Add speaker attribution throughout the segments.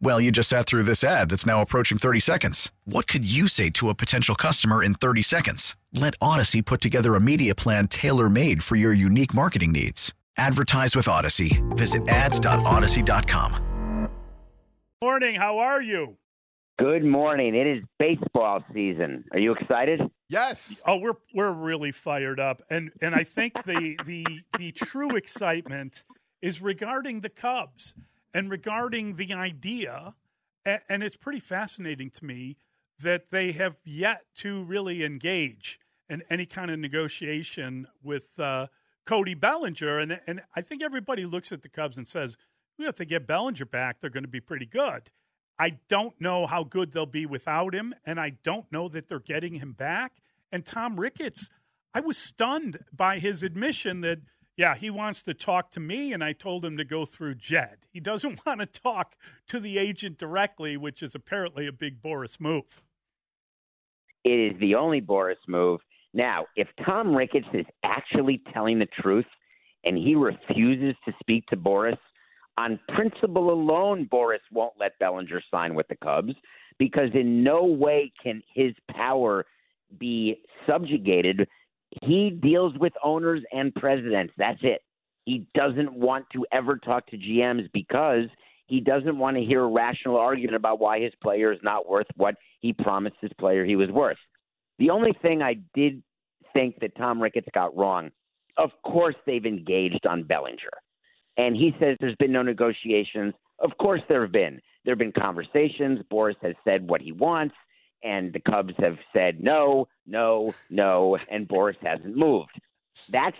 Speaker 1: Well, you just sat through this ad that's now approaching 30 seconds. What could you say to a potential customer in 30 seconds? Let Audacy put together a media plan tailor made for your unique marketing needs. Advertise with Audacy. Visit ads.audacy.com.
Speaker 2: Morning, how are you?
Speaker 3: Good morning. It is baseball season. Are you excited?
Speaker 4: Yes.
Speaker 2: Oh, we're we're really fired up. And and I think the the the true excitement is regarding the Cubs and regarding the idea and it's pretty fascinating to me that they have yet to really engage in any kind of negotiation with uh, Cody Bellinger. And, and I think everybody looks at the Cubs and says, well, if they get Bellinger back, they're going to be pretty good. I don't know how good they'll be without him, and I don't know that they're getting him back. And Tom Ricketts, I was stunned by his admission that, yeah, he wants to talk to me, and I told him to go through Jed. He doesn't want to talk to the agent directly, which is apparently a big Boras move.
Speaker 3: It is the only Boras move. Now, if Tom Ricketts is actually telling the truth and he refuses to speak to Boras, on principle alone, Boras won't let Bellinger sign with the Cubs because in no way can his power be subjugated. He deals with owners and presidents. That's it. He doesn't want to ever talk to GMs because he doesn't want to hear a rational argument about why his player is not worth what he promised his player he was worth. The only thing I did think that Tom Ricketts got wrong, of course they've engaged on Bellinger. And he says there's been no negotiations. Of course there have been. There have been conversations. Boras has said what he wants, and the Cubs have said no, no, no, and Boras hasn't moved. That's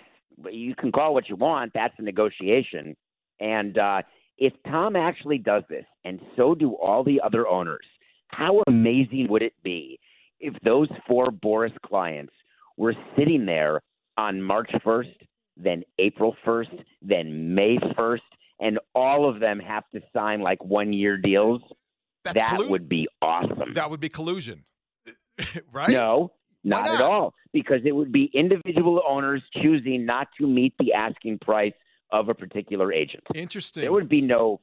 Speaker 3: you can call what you want. That's a negotiation. And uh, if Tom actually does this, and so do all the other owners, how amazing would it be if those four Boras clients were sitting there on March 1st, then April 1st, then May 1st, and all of them have to sign like one year deals?
Speaker 4: That's
Speaker 3: that would be awesome.
Speaker 4: That would be collusion, right?
Speaker 3: No, not,
Speaker 4: not?
Speaker 3: at all. Because it would be individual owners choosing not to meet the asking price of a particular agent.
Speaker 4: Interesting.
Speaker 3: There would be no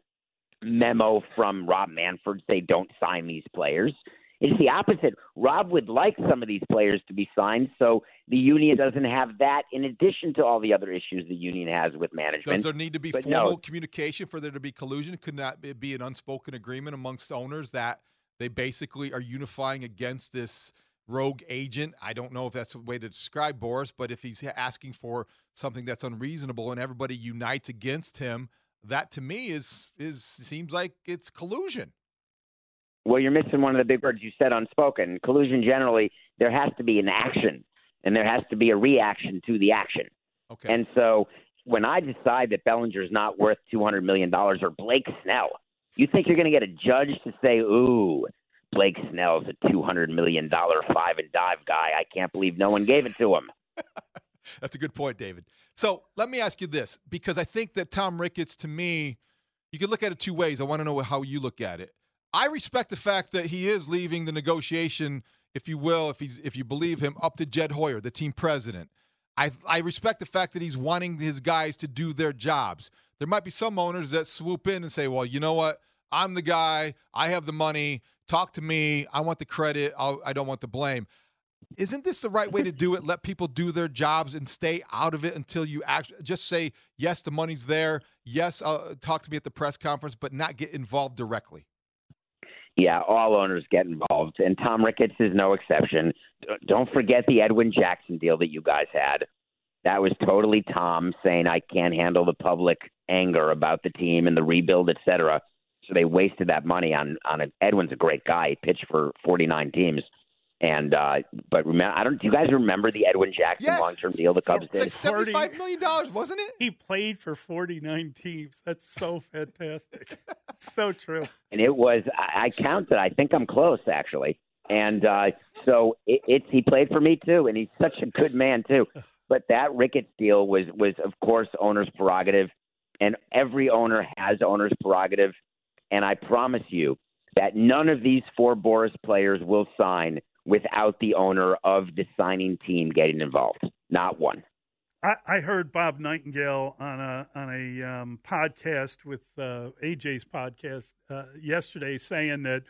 Speaker 3: memo from Rob Manfred say don't sign these players. It's the opposite. Rob would like some of these players to be signed, so the union doesn't have that. In addition to all the other issues the union has with management,
Speaker 4: Does there need to be
Speaker 3: But
Speaker 4: formal
Speaker 3: no.
Speaker 4: communication for there to be collusion? Could not it be an unspoken agreement amongst owners that they basically are unifying against this rogue agent? I don't know if that's a way to describe Boras, but if he's asking for something that's unreasonable and everybody unites against him, that to me is is seems like it's collusion.
Speaker 3: Well, you're missing one of the big words you said unspoken. Collusion generally, there has to be an action and there has to be a reaction to the action.
Speaker 4: Okay.
Speaker 3: And so when I decide that Bellinger's not worth $200 million or Blake Snell, you think you're going to get a judge to say, ooh, Blake Snell's a $200 million five and dive guy. I can't believe no one gave it to him.
Speaker 4: That's a good point, David. So let me ask you this, because I think that Tom Ricketts, to me, you could look at it two ways. I want to know how you look at it. I respect the fact that he is leaving the negotiation, if you will, if he's if you believe him, up to Jed Hoyer, the team president. I I respect the fact that he's wanting his guys to do their jobs. There might be some owners that swoop in and say, "Well, you know what? I'm the guy. I have the money. Talk to me. I want the credit. I'll, I don't want the blame." Isn't this the right way to do it? Let people do their jobs and stay out of it until you actually just say, "Yes, the money's there. Yes, uh, talk to me at the press conference," but not get involved directly.
Speaker 3: Yeah, all owners get involved, and Tom Ricketts is no exception. Don't forget the Edwin Jackson deal that you guys had. That was totally Tom saying I can't handle the public anger about the team and the rebuild, et cetera. So they wasted that money on on it. Edwin's a great guy. He pitched for 49 teams. And uh, but remember, I don't. Do you guys remember the Edwin Jackson
Speaker 4: Yes.
Speaker 3: long-term deal the Cubs
Speaker 4: It's like seventy-five million dollars, wasn't it?
Speaker 2: He played for 49 teams. That's so fantastic. so true.
Speaker 3: and it was I, I counted. I think I'm close actually. And uh, so it, it's he played for me too, and he's such a good man too. But that Ricketts deal was was of course owner's prerogative, and every owner has owner's prerogative. And I promise you that none of these four Boras players will sign without the owner of the signing team getting involved. Not one.
Speaker 2: I, I heard Bob Nightingale on a on a um, podcast with uh, AJ's podcast uh, yesterday saying that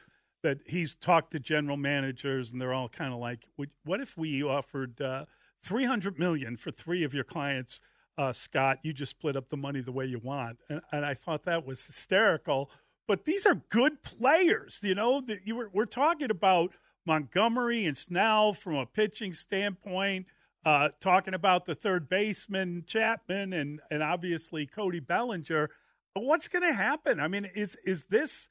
Speaker 2: that he's talked to general managers and they're all kind of like, "What if we offered uh, three hundred million for three of your clients, uh, Scott? You just split up the money the way you want." And, and I thought that was hysterical. But these are good players, you know. That you were we're talking about Montgomery and Snell from a pitching standpoint uh, talking about the third baseman Chapman and and obviously Cody Bellinger. What's going to happen? I mean, is is this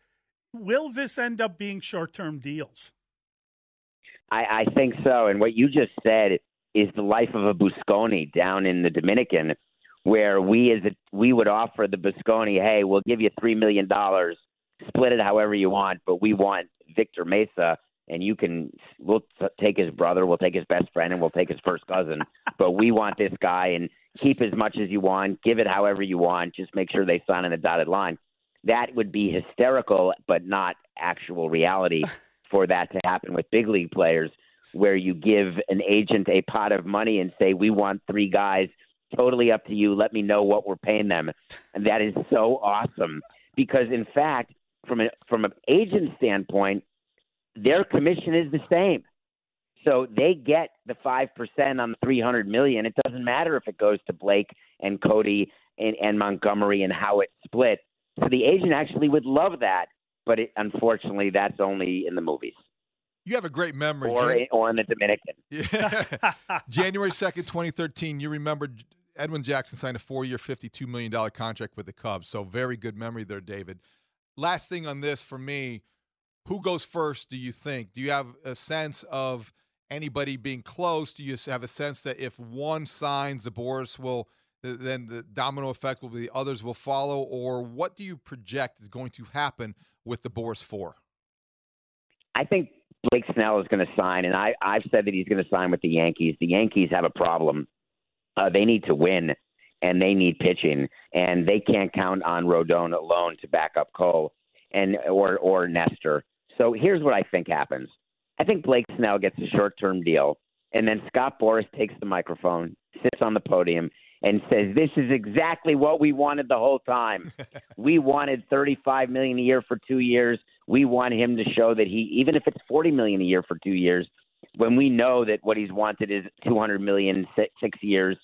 Speaker 2: will this end up being short term deals?
Speaker 3: I, I think so. And what you just said is the life of a Busconi down in the Dominican, where we as a, we would offer the Busconi, hey, we'll give you three million dollars, split it however you want, but we want Victor Mesa, and you can we'll t- take his brother, we'll take his best friend, and we'll take his first cousin, but we want this guy and keep as much as you want, give it however you want, just make sure they sign on the dotted line. That would be hysterical, but not actual reality for that to happen with big league players, where you give an agent a pot of money and say, "We want three guys, totally up to you. Let me know what we're paying them," and that is so awesome because, in fact, from a from an agent standpoint, their commission is the same. So they get the five percent on the three hundred million. It doesn't matter if it goes to Blake and Cody and, and Montgomery and how it's split. So the agent actually would love that, but it, unfortunately, that's only in the movies
Speaker 4: You have a great memory,
Speaker 3: or
Speaker 4: Jan-
Speaker 3: or in the Dominican.
Speaker 4: Yeah. January 2nd, 2013, you remember Edwin Jackson signed a four year, $52 million contract with the Cubs. So, very good memory there, David. Last thing on this for me who goes first, do you think? Do you have a sense of anybody being close? Do you have a sense that if one signs, the Boras will, then the domino effect will be the others will follow? Or what do you project is going to happen with the Boras 4?
Speaker 3: I think Blake Snell is going to sign, and I, I've said that he's going to sign with the Yankees. The Yankees have a problem. Uh, they need to win, and they need pitching, and they can't count on Rodon alone to back up Cole and or or Nestor. So here's what I think happens. I think Blake Snell gets a short-term deal, and then Scott Boras takes the microphone, sits on the podium, and says, "This is exactly what we wanted the whole time. we wanted 35 million a year for two years. We want him to show that he, even if it's 40 million a year for two years, when we know that what he's wanted is 200 million six, six years.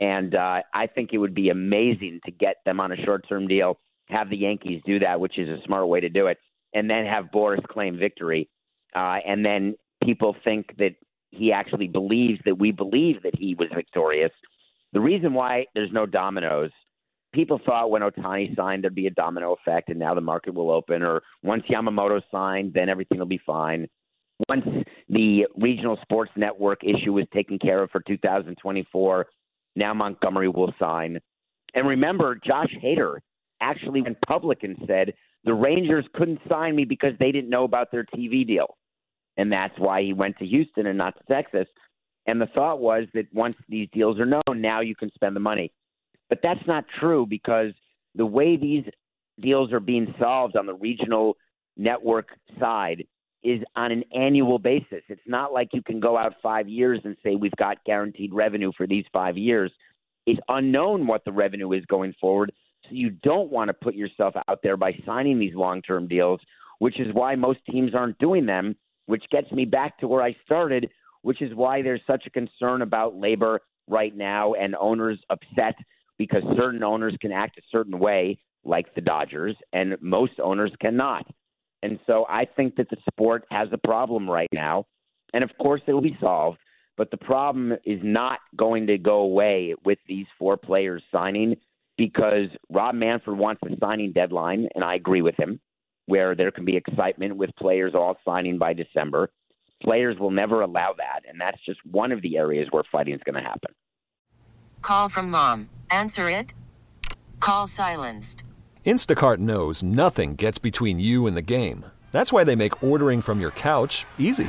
Speaker 3: And uh, I think it would be amazing to get them on a short-term deal, have the Yankees do that, which is a smart way to do it, and then have Boras claim victory. Uh, and then people think that he actually believes that we believe that he was victorious. The reason why there's no dominoes, people thought when Ohtani signed there'd be a domino effect, and now the market will open. Or once Yamamoto signed, then everything will be fine. Once the regional sports network issue was taken care of for 2024, now Montgomery will sign. And remember, Josh Hader actually went public and said the Rangers couldn't sign me because they didn't know about their TV deal. And that's why he went to Houston and not to Texas. And the thought was that once these deals are known, now you can spend the money. But that's not true because the way these deals are being solved on the regional network side is on an annual basis. It's not like you can go out five years and say we've got guaranteed revenue for these five years. It's unknown what the revenue is going forward. So you don't want to put yourself out there by signing these long term deals, which is why most teams aren't doing them, which gets me back to where I started, which is why there's such a concern about labor right now and owners upset because certain owners can act a certain way, like the Dodgers, and most owners cannot. And so I think that the sport has a problem right now. And of course, it will be solved. But the problem is not going to go away with these four players signing because Rob Manfred wants a signing deadline, and I agree with him, where there can be excitement with players all signing by December. Players will never allow that, and that's just one of the areas where fighting is going to happen.
Speaker 5: Call from mom. Answer it. Call silenced.
Speaker 6: Instacart knows nothing gets between you and the game. That's why they make ordering from your couch easy.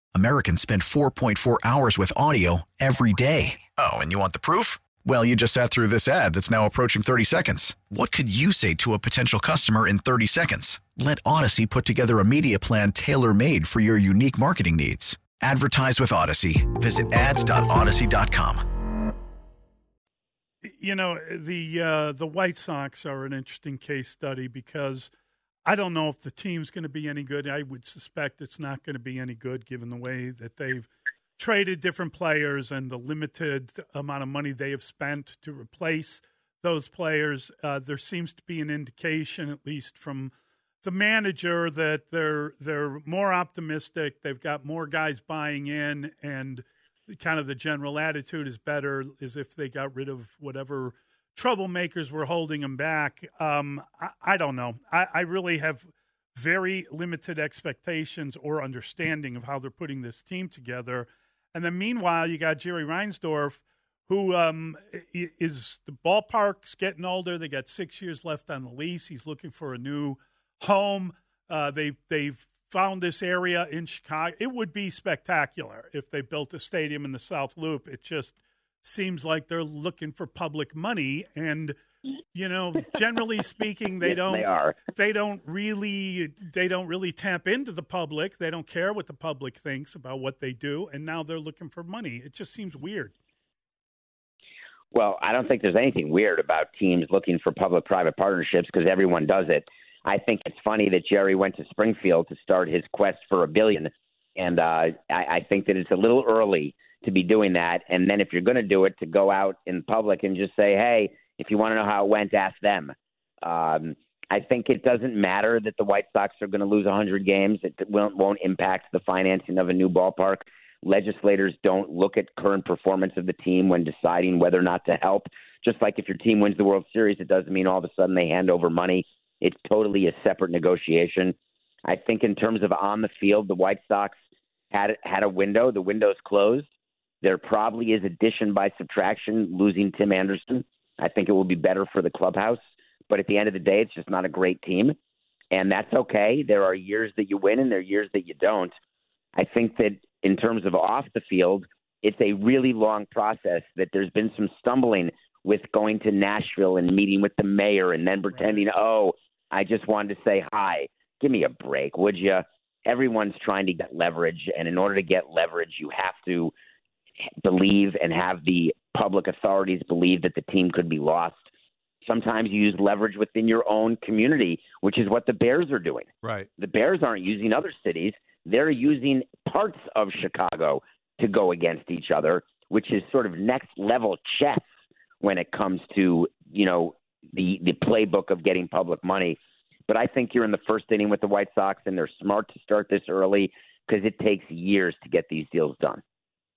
Speaker 1: Americans spend 4.4 hours with audio every day. Oh, and you want the proof? Well, you just sat through this ad that's now approaching 30 seconds. What could you say to a potential customer in 30 seconds? Let Audacy put together a media plan tailor made for your unique marketing needs. Advertise with Audacy. Visit ads.audacy.com.
Speaker 2: You know the uh, the White Sox are an interesting case study because I don't know if the team's going to be any good. I would suspect it's not going to be any good given the way that they've traded different players and the limited amount of money they have spent to replace those players. Uh, there seems to be an indication, at least from the manager, that they're they're more optimistic. They've got more guys buying in, and kind of the general attitude is better, as if they got rid of whatever troublemakers were holding them back. Um, I, I, don't know. I, I really have very limited expectations or understanding of how they're putting this team together. And then meanwhile, you got Jerry Reinsdorf, who um, is the ballpark's getting older. They got six years left on the lease. He's looking for a new home. Uh, they they've found this area in Chicago. It would be spectacular if they built a stadium in the South Loop. It just seems like they're looking for public money and you know generally speaking they
Speaker 3: yes,
Speaker 2: don't
Speaker 3: they, are.
Speaker 2: they don't really they don't really tap into the public. They don't care what the public thinks about what they do and now they're looking for money. It just seems weird.
Speaker 3: Well i don't think there's anything weird about teams looking for public private partnerships because everyone does it. I think it's funny that jerry went to springfield to start his quest for a billion and uh, I, I think that it's a little early to be doing that. And then if you're going to do it, to go out in public and just say, hey, if you want to know how it went, ask them. Um, I think it doesn't matter that the White Sox are going to lose 100 games. It won't, won't impact the financing of a new ballpark. Legislators don't look at current performance of the team when deciding whether or not to help. Just like if your team wins the World Series, it doesn't mean all of a sudden they hand over money. It's totally a separate negotiation. I think in terms of on the field, the White Sox had had a window. The window's closed. There probably is addition by subtraction losing Tim Anderson. I think it will be better for the clubhouse. But at the end of the day, it's just not a great team. And that's okay. There are years that you win and there are years that you don't. I think that in terms of off the field, it's a really long process that there's been some stumbling with going to Nashville and meeting with the mayor and then pretending, oh, I just wanted to say hi. Give me a break, would you? Everyone's trying to get leverage. And in order to get leverage, you have to believe and have the public authorities believe that the team could be lost. Sometimes you use leverage within your own community, which is what the Bears are doing.
Speaker 4: Right.
Speaker 3: The Bears aren't using other cities, they're using parts of Chicago to go against each other, which is sort of next level chess when it comes to, you know, the the playbook of getting public money. But I think you're in the first inning with the White Sox and they're smart to start this early because it takes years to get these deals done.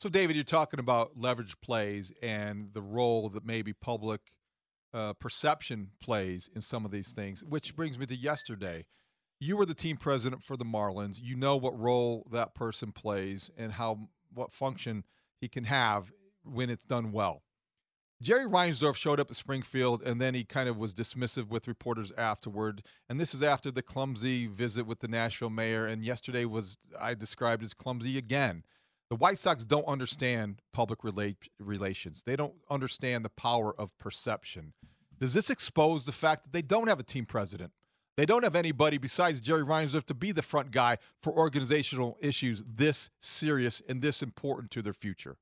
Speaker 4: So, David, you're talking about leverage plays and the role that maybe public uh, perception plays in some of these things, which brings me to yesterday. You were the team president for the Marlins. You know what role that person plays and how what function he can have when it's done well. Jerry Reinsdorf showed up at Springfield and then he kind of was dismissive with reporters afterward. And this is after the clumsy visit with the Nashville mayor. And yesterday was, I described as clumsy again. The White Sox don't understand public rela- relations. They don't understand the power of perception. Does this expose the fact that they don't have a team president? They don't have anybody besides Jerry Reinsdorf to be the front guy for organizational issues this serious and this important to their future.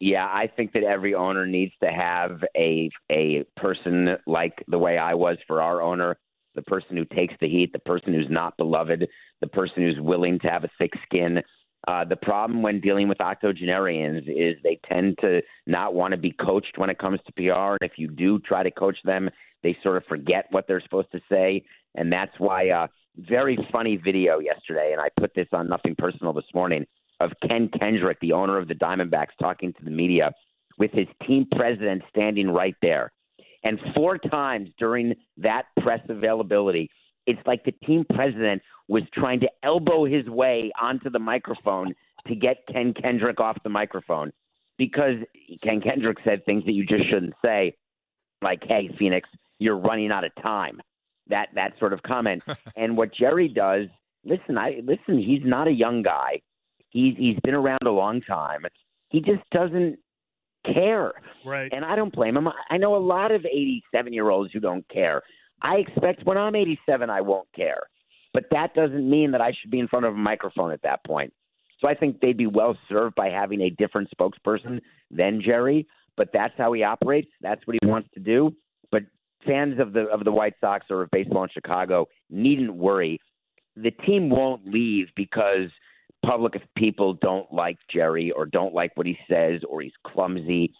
Speaker 3: Yeah, I think that every owner needs to have a a person like the way I was for our owner, the person who takes the heat, the person who's not beloved, the person who's willing to have a thick skin. Uh, the problem when dealing with octogenarians is they tend to not want to be coached when it comes to PR, and if you do try to coach them, they sort of forget what they're supposed to say, and that's why. Uh, very funny video yesterday, and I put this on Nothing Personal this morning of Ken Kendrick, the owner of the Diamondbacks, talking to the media with his team president standing right there. And four times during that press availability, it's like the team president was trying to elbow his way onto the microphone to get Ken Kendrick off the microphone because Ken Kendrick said things that you just shouldn't say, like, hey, Phoenix, you're running out of time. That that sort of comment. and what Jerry does, listen, I listen, he's not a young guy. He's he's been around a long time. He just doesn't care.
Speaker 2: Right.
Speaker 3: And I don't blame him. I know a lot of 87 year olds who don't care. I expect when I'm 87, I won't care. But that doesn't mean that I should be in front of a microphone at that point. So I think they'd be well served by having a different spokesperson than Jerry. But that's how he operates. That's what he wants to do. But fans of the of the White Sox or of baseball in Chicago needn't worry. The team won't leave because public people don't like Jerry or don't like what he says or he's clumsy,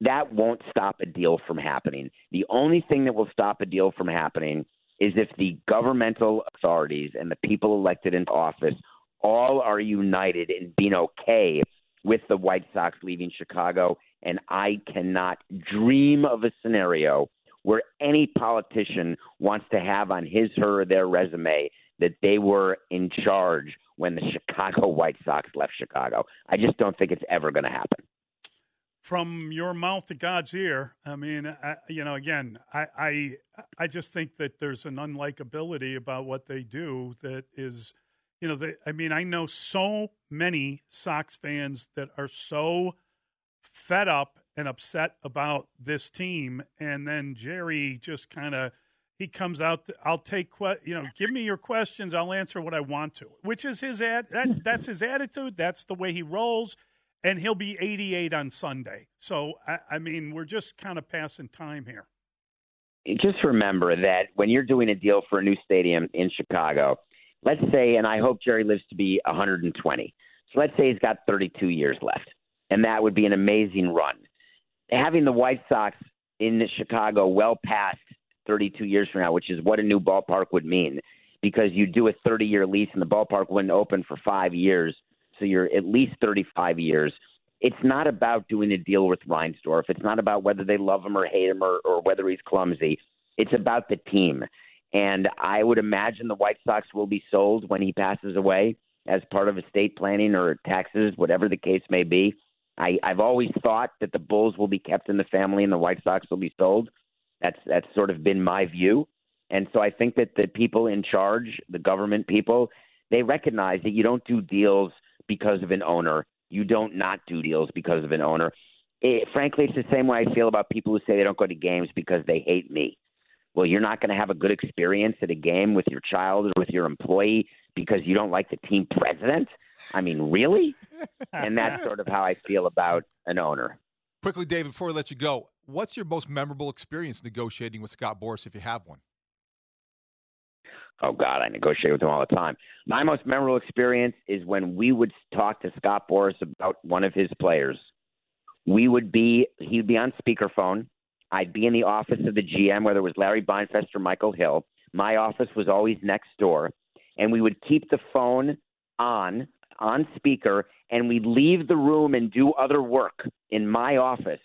Speaker 3: that won't stop a deal from happening. The only thing that will stop a deal from happening is if the governmental authorities and the people elected into office all are united in being okay with the White Sox leaving Chicago. And I cannot dream of a scenario where any politician wants to have on his, her, or their resume that they were in charge when the Chicago White Sox left Chicago. I just don't think it's ever going to happen.
Speaker 2: From your mouth to God's ear, I mean, I, you know, again, I, I, I just think that there's an unlikability about what they do that is, you know, they, I mean, I know so many Sox fans that are so fed up and upset about this team, and then Jerry just kind of he comes out. To, I'll take you know, give me your questions. I'll answer what I want to, which is his ad. That, that's his attitude. That's the way he rolls, and he'll be 88 on Sunday. So I, I mean, we're just kind of passing time here.
Speaker 3: Just remember that when you're doing a deal for a new stadium in Chicago, let's say, and I hope Jerry lives to be 120. So let's say he's got 32 years left, and that would be an amazing run. Having the White Sox in Chicago well past 32 years from now, which is what a new ballpark would mean, because you do a 30 year lease and the ballpark wouldn't open for five years, so you're at least 35 years. It's not about doing a deal with Reinsdorf. It's not about whether they love him or hate him or, or whether he's clumsy. It's about the team. And I would imagine the White Sox will be sold when he passes away as part of estate planning or taxes, whatever the case may be. I, I've always thought that the Bulls will be kept in the family and the White Sox will be sold. That's that's sort of been my view. And so I think that the people in charge, the government people, they recognize that you don't do deals because of an owner. You don't not do deals because of an owner. It, frankly, it's the same way I feel about people who say they don't go to games because they hate me. Well, you're not going to have a good experience at a game with your child or with your employee because you don't like the team president. I mean, really? and that's sort of how I feel about an owner.
Speaker 4: Quickly, David, before we let you go, what's your most memorable experience negotiating with Scott Boras, if you have one?
Speaker 3: Oh God, I negotiate with him all the time. My most memorable experience is when we would talk to Scott Boras about one of his players. We would be he'd be on speakerphone. I'd be in the office of the GM, whether it was Larry Beinfest or Michael Hill. My office was always next door, and we would keep the phone on on speaker, and we'd leave the room and do other work in my office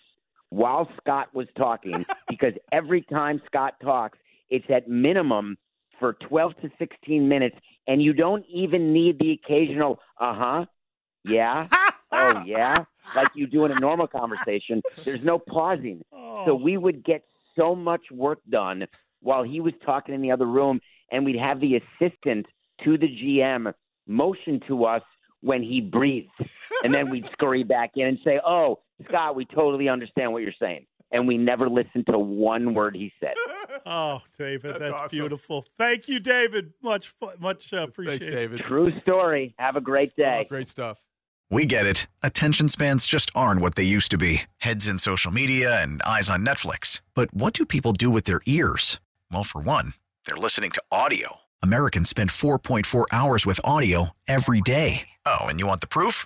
Speaker 3: while Scott was talking because every time Scott talks, it's at minimum for 12 to 16 minutes, and you don't even need the occasional, uh huh, yeah, oh, yeah, like you do in a normal conversation. There's no pausing. So
Speaker 2: Oh.
Speaker 3: we would get so much work done while he was talking in the other room, and we'd have the assistant to the GM motion to us when he breathed. And then we'd scurry back in and say, Oh, Scott, we totally understand what you're saying. And we never listened to one word he said.
Speaker 2: Oh, David,
Speaker 4: That's
Speaker 2: that's,
Speaker 4: awesome.
Speaker 2: beautiful. Thank you, David. Much, much uh, appreciated.
Speaker 4: Thanks, David.
Speaker 3: True story. Have a great day.
Speaker 4: Great stuff.
Speaker 1: We get it. Attention spans just aren't what they used to be heads in social media and eyes on Netflix. But what do people do with their ears? Well, for one, they're listening to audio. Americans spend 4.4 hours with audio every day. Oh, and you want the proof?